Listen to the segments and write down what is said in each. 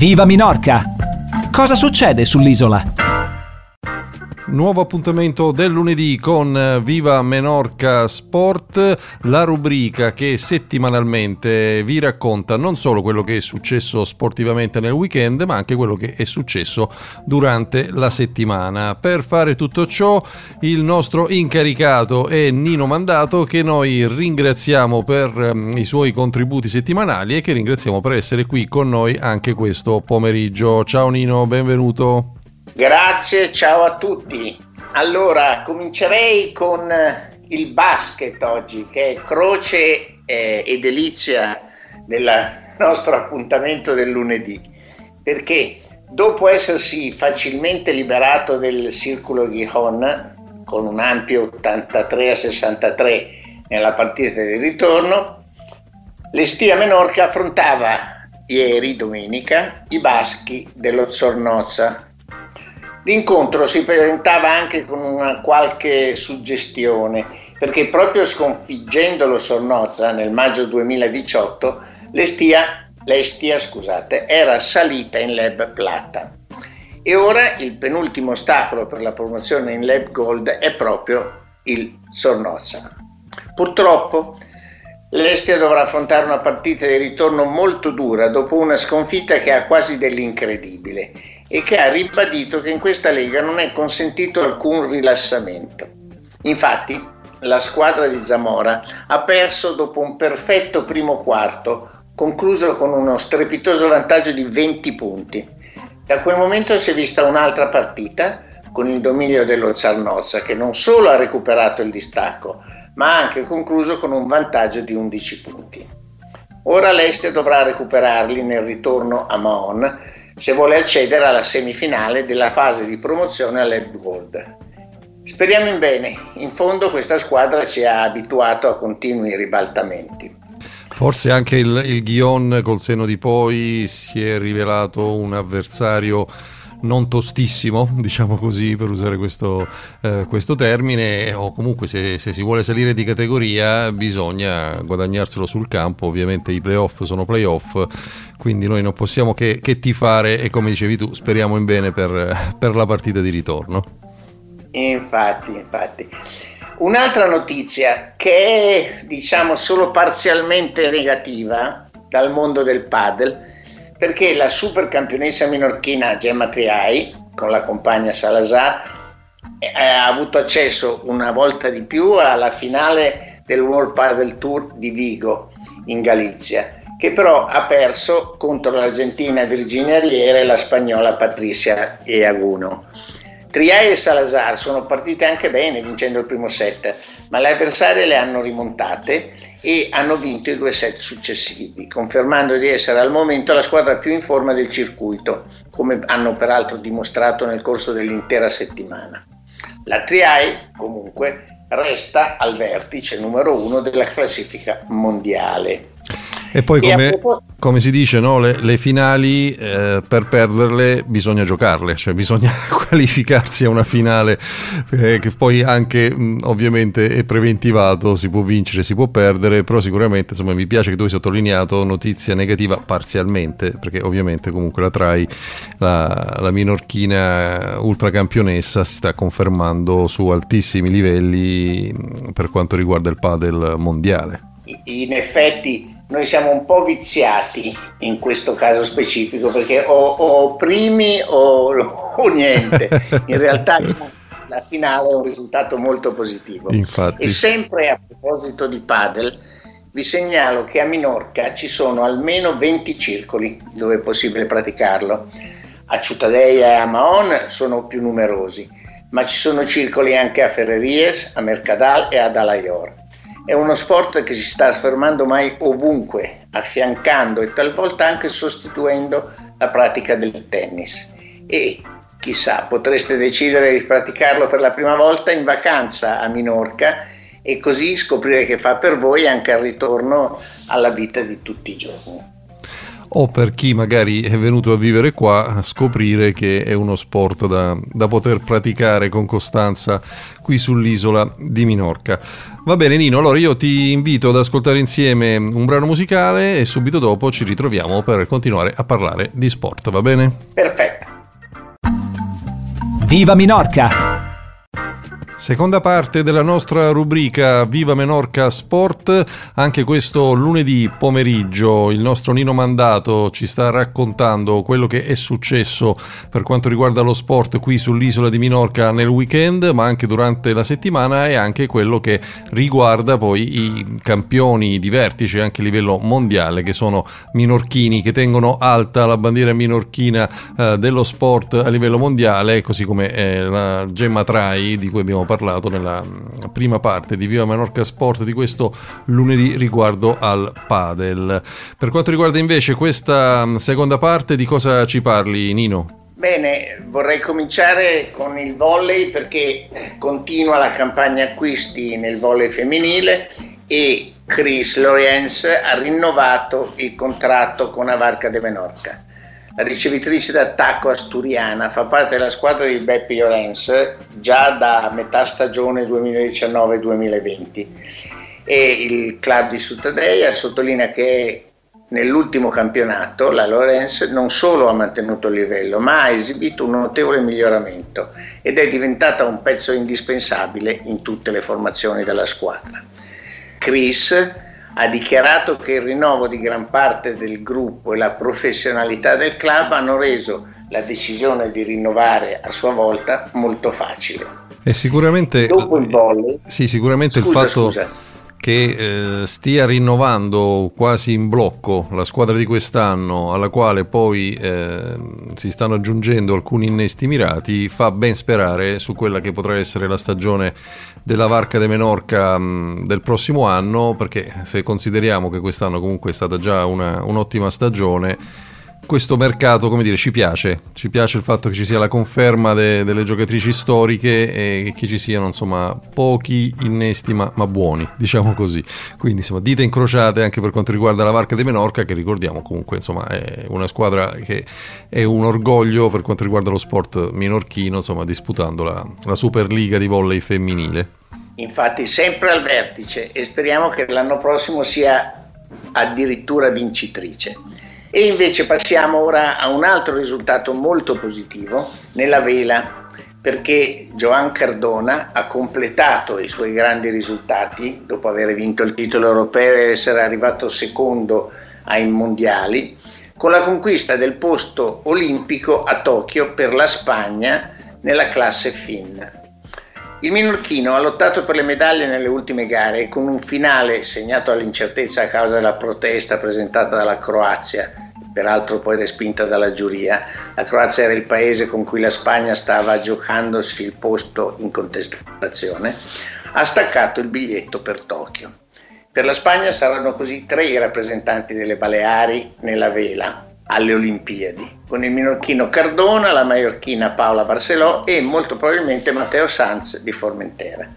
Viva Minorca! Cosa succede sull'isola? Nuovo appuntamento del lunedì con eh, Viva Menorca Sport, la rubrica che settimanalmente vi racconta non solo quello che è successo sportivamente nel weekend, ma anche quello che è successo durante la settimana. Per fare tutto ciò, il nostro incaricato è Nino Mandato, che noi ringraziamo per um, i suoi contributi settimanali e che ringraziamo per essere qui con noi anche questo pomeriggio. Ciao Nino, benvenuto. Grazie, ciao a tutti. Allora, comincerei con eh, il basket oggi, che è croce eh, e delizia del nostro appuntamento del lunedì, perché dopo essersi facilmente liberato del circolo Gihon con un ampio 83 a 63 nella partita di ritorno, l'Estia Menorca affrontava ieri, domenica, i baschi dello Zornozza L'incontro si presentava anche con una qualche suggestione, perché proprio sconfiggendolo Sornozza nel maggio 2018, l'Estia, l'Estia scusate, era salita in Lab Plata. E ora il penultimo ostacolo per la promozione in Lab Gold è proprio il Sornozza. Purtroppo l'Estia dovrà affrontare una partita di ritorno molto dura dopo una sconfitta che ha quasi dell'incredibile e che ha ribadito che in questa Lega non è consentito alcun rilassamento. Infatti, la squadra di Zamora ha perso dopo un perfetto primo quarto, concluso con uno strepitoso vantaggio di 20 punti. Da quel momento si è vista un'altra partita con il dominio dello Zarnozza che non solo ha recuperato il distacco, ma ha anche concluso con un vantaggio di 11 punti. Ora l'Este dovrà recuperarli nel ritorno a Maon se vuole accedere alla semifinale della fase di promozione all'Ed Gold. Speriamo in bene, in fondo questa squadra ci ha abituato a continui ribaltamenti. Forse anche il, il Ghion col seno di poi si è rivelato un avversario non tostissimo, diciamo così, per usare questo, eh, questo termine, o comunque se, se, si vuole salire di categoria bisogna guadagnarselo sul campo, ovviamente i playoff sono playoff, quindi noi non possiamo che, che tifare e come dicevi tu speriamo in bene per, per la partita di ritorno. Infatti, infatti. Un'altra notizia che è diciamo solo parzialmente negativa dal mondo del paddle perché la super campionessa minorchina Gemma Triai con la compagna Salazar eh, ha avuto accesso una volta di più alla finale del World Padel Tour di Vigo in Galizia che però ha perso contro l'Argentina Virginia Riera e la spagnola Patricia Eaguno. Triai e Salazar sono partite anche bene vincendo il primo set, ma le avversarie le hanno rimontate e hanno vinto i due set successivi, confermando di essere al momento la squadra più in forma del circuito, come hanno peraltro dimostrato nel corso dell'intera settimana. La Triai, comunque, resta al vertice numero uno della classifica mondiale. E poi come, come si dice, no? le, le, finali eh, per perderle bisogna giocarle, cioè bisogna qualificarsi a una finale eh, che poi anche mh, ovviamente è preventivato, si può vincere, si può perdere, però sicuramente insomma, mi piace che tu hai sottolineato notizia negativa parzialmente, perché ovviamente comunque la Trai, la, la minorchina ultracampionessa si sta confermando su altissimi livelli per quanto riguarda il padel mondiale. In effetti noi siamo un po' viziati in questo caso specifico perché o, o primi o, o, niente. In realtà la finale è un risultato molto positivo. Infatti. E sempre a proposito di padel, vi segnalo che a Minorca ci sono almeno 20 circoli dove è possibile praticarlo. A Ciutadeia e a Maon sono più numerosi, ma ci sono circoli anche a Ferreries, a Mercadal e ad Alaior. È uno sport che si sta affermando mai ovunque, affiancando e talvolta anche sostituendo la pratica del tennis. E chissà, potreste decidere di praticarlo per la prima volta in vacanza a Minorca e così scoprire che fa per voi anche al ritorno alla vita di tutti i giorni. O per chi magari è venuto a vivere qua scoprire che è uno sport da, da poter praticare con costanza qui sull'isola di Minorca. Va bene Nino, allora io ti invito ad ascoltare insieme un brano musicale e subito dopo ci ritroviamo per continuare a parlare di sport, va bene? Perfetto. Viva Minorca! Seconda parte della nostra rubrica Viva Menorca Sport, anche questo lunedì pomeriggio il nostro Nino Mandato ci sta raccontando quello che è successo per quanto riguarda lo sport qui sull'isola di Minorca nel weekend, ma anche durante la settimana e anche quello che riguarda poi i campioni di vertice anche a livello mondiale che sono minorchini, che tengono alta la bandiera minorchina eh, dello sport a livello mondiale, così come eh, la Gemma Trai di cui abbiamo parlato nella mm, prima parte di Viva Menorca Sport di questo lunedì riguardo al padel. Per quanto riguarda invece questa mm, seconda parte, di cosa ci parli Nino? Bene, vorrei cominciare con il volley perché continua la campagna acquisti nel volley femminile e Chris Lorenz ha rinnovato il contratto con Avarca de Menorca ricevitrice d'attacco asturiana, fa parte della squadra di Beppe Lorenz già da metà stagione 2019-2020 e il club di Sutadeia sottolinea che nell'ultimo campionato la Lorenz non solo ha mantenuto il livello ma ha esibito un notevole miglioramento ed è diventata un pezzo indispensabile in tutte le formazioni della squadra. Chris ha dichiarato che il rinnovo di gran parte del gruppo e la professionalità del club hanno reso la decisione di rinnovare a sua volta molto facile. E sicuramente, Dopo il volley, sì, sicuramente scusa, il fatto scusa. che eh, stia rinnovando quasi in blocco la squadra di quest'anno, alla quale poi eh, si stanno aggiungendo alcuni innesti mirati, fa ben sperare su quella che potrà essere la stagione della Varca de Menorca mh, del prossimo anno, perché se consideriamo che quest'anno comunque è stata già una, un'ottima stagione, questo mercato, come dire, ci piace, ci piace il fatto che ci sia la conferma de, delle giocatrici storiche e che ci siano insomma pochi innesti ma, ma, buoni, diciamo così. Quindi insomma dita incrociate anche per quanto riguarda la Varca di Menorca che ricordiamo comunque insomma è una squadra che è un orgoglio per quanto riguarda lo sport minorchino, insomma disputando la, la Superliga di volley femminile. Infatti sempre al vertice e speriamo che l'anno prossimo sia addirittura vincitrice. E invece passiamo ora a un altro risultato molto positivo nella vela, perché Joan Cardona ha completato i suoi grandi risultati dopo aver vinto il titolo europeo e essere arrivato secondo ai mondiali, con la conquista del posto olimpico a Tokyo per la Spagna nella classe FIN. Il minorchino ha lottato per le medaglie nelle ultime gare con un finale segnato all'incertezza a causa della protesta presentata dalla Croazia, peraltro poi respinta dalla giuria. La Croazia era il paese con cui la Spagna stava giocandosi il posto in contestazione. Ha staccato il biglietto per Tokyo. Per la Spagna saranno così tre i rappresentanti delle Baleari nella vela, alle Olimpiadi, con il minorchino Cardona, la maiorchina Paola Barcelò e molto probabilmente Matteo Sanz di Formentera.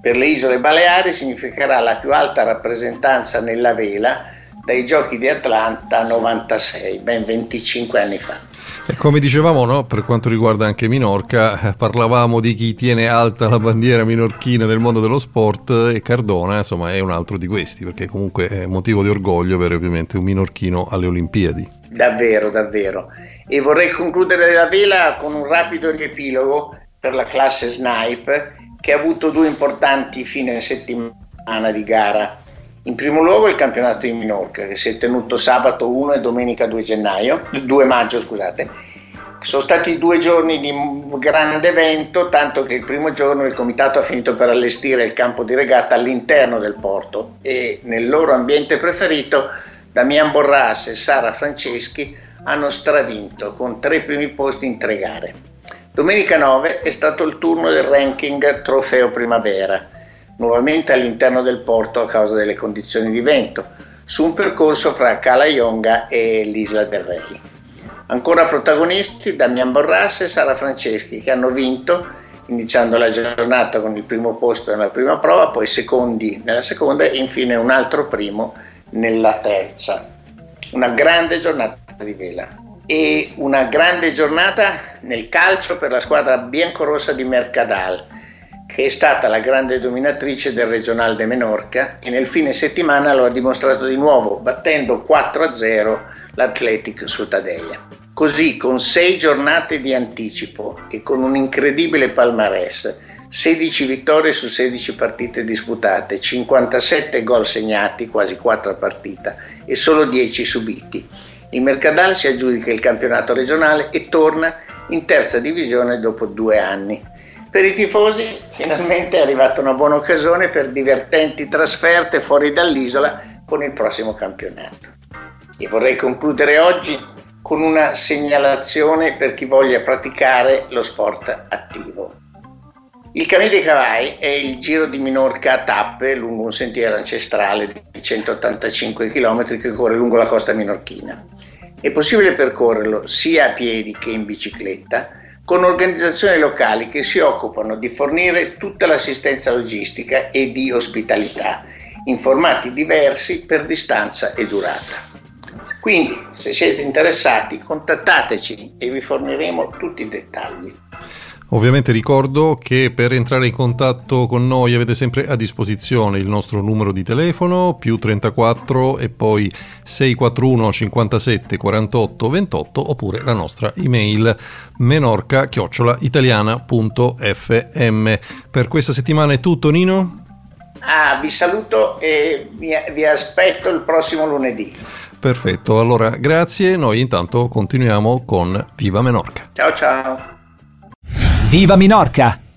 Per le isole Baleari significherà la più alta rappresentanza nella vela dai giochi di Atlanta 96, ben 25 anni fa. E come dicevamo, no, per quanto riguarda anche Minorca, eh, parlavamo di chi tiene alta la bandiera minorchina nel mondo dello sport e Cardona, insomma, è un altro di questi, perché comunque è motivo di orgoglio avere ovviamente un minorchino alle Olimpiadi. Davvero, davvero. E vorrei concludere la vela con un rapido riepilogo per la classe Snipe che ha avuto due importanti fine settimana di gara. In primo luogo il campionato di Minorca che si è tenuto sabato 1 e domenica 2, gennaio, 2 maggio. Scusate. Sono stati due giorni di grande evento, tanto che il primo giorno il comitato ha finito per allestire il campo di regata all'interno del porto e nel loro ambiente preferito Damian Borras e Sara Franceschi hanno stravinto con tre primi posti in tre gare. Domenica 9 è stato il turno del ranking Trofeo Primavera, nuovamente all'interno del porto a causa delle condizioni di vento, su un percorso fra Cala Ionga e l'Isla del Rey. Ancora protagonisti Damian Borras e Sara Franceschi che hanno vinto iniziando la giornata con il primo posto nella prima prova, poi secondi nella seconda e infine un altro primo nella terza. Una grande giornata di vela. E una grande giornata nel calcio per la squadra biancorossa di Mercadal, che è stata la grande dominatrice del Regional de Menorca e nel fine settimana lo ha dimostrato di nuovo, battendo 4-0 l'Athletic Ciutadella. Così, con sei giornate di anticipo e con un incredibile palmarès, 16 vittorie su 16 partite disputate, 57 gol segnati, quasi 4 a partita, e solo 10 subiti. Il Mercadal si aggiudica il campionato regionale e torna in terza divisione dopo due anni. Per i tifosi finalmente è arrivata una buona occasione per divertenti trasferte fuori dall'isola con il prossimo campionato. E vorrei concludere oggi con una segnalazione per chi voglia praticare lo sport attivo. Il Cammino dei Cavai è il giro di Minorca a tappe lungo un sentiero ancestrale di 185 km che corre lungo la costa minorchina. È possibile percorrerlo sia a piedi che in bicicletta con organizzazioni locali che si occupano di fornire tutta l'assistenza logistica e di ospitalità in formati diversi per distanza e durata. Quindi, se siete interessati, contattateci e vi forniremo tutti i dettagli. Ovviamente ricordo che per entrare in contatto con noi avete sempre a disposizione il nostro numero di telefono più 34 e poi 641 57 48 28 oppure la nostra email menorca italiana.fm. Per questa settimana è tutto Nino? Ah, vi saluto e vi, vi aspetto il prossimo lunedì. Perfetto, allora grazie, noi intanto continuiamo con Viva Menorca. Ciao ciao. Viva Minorca!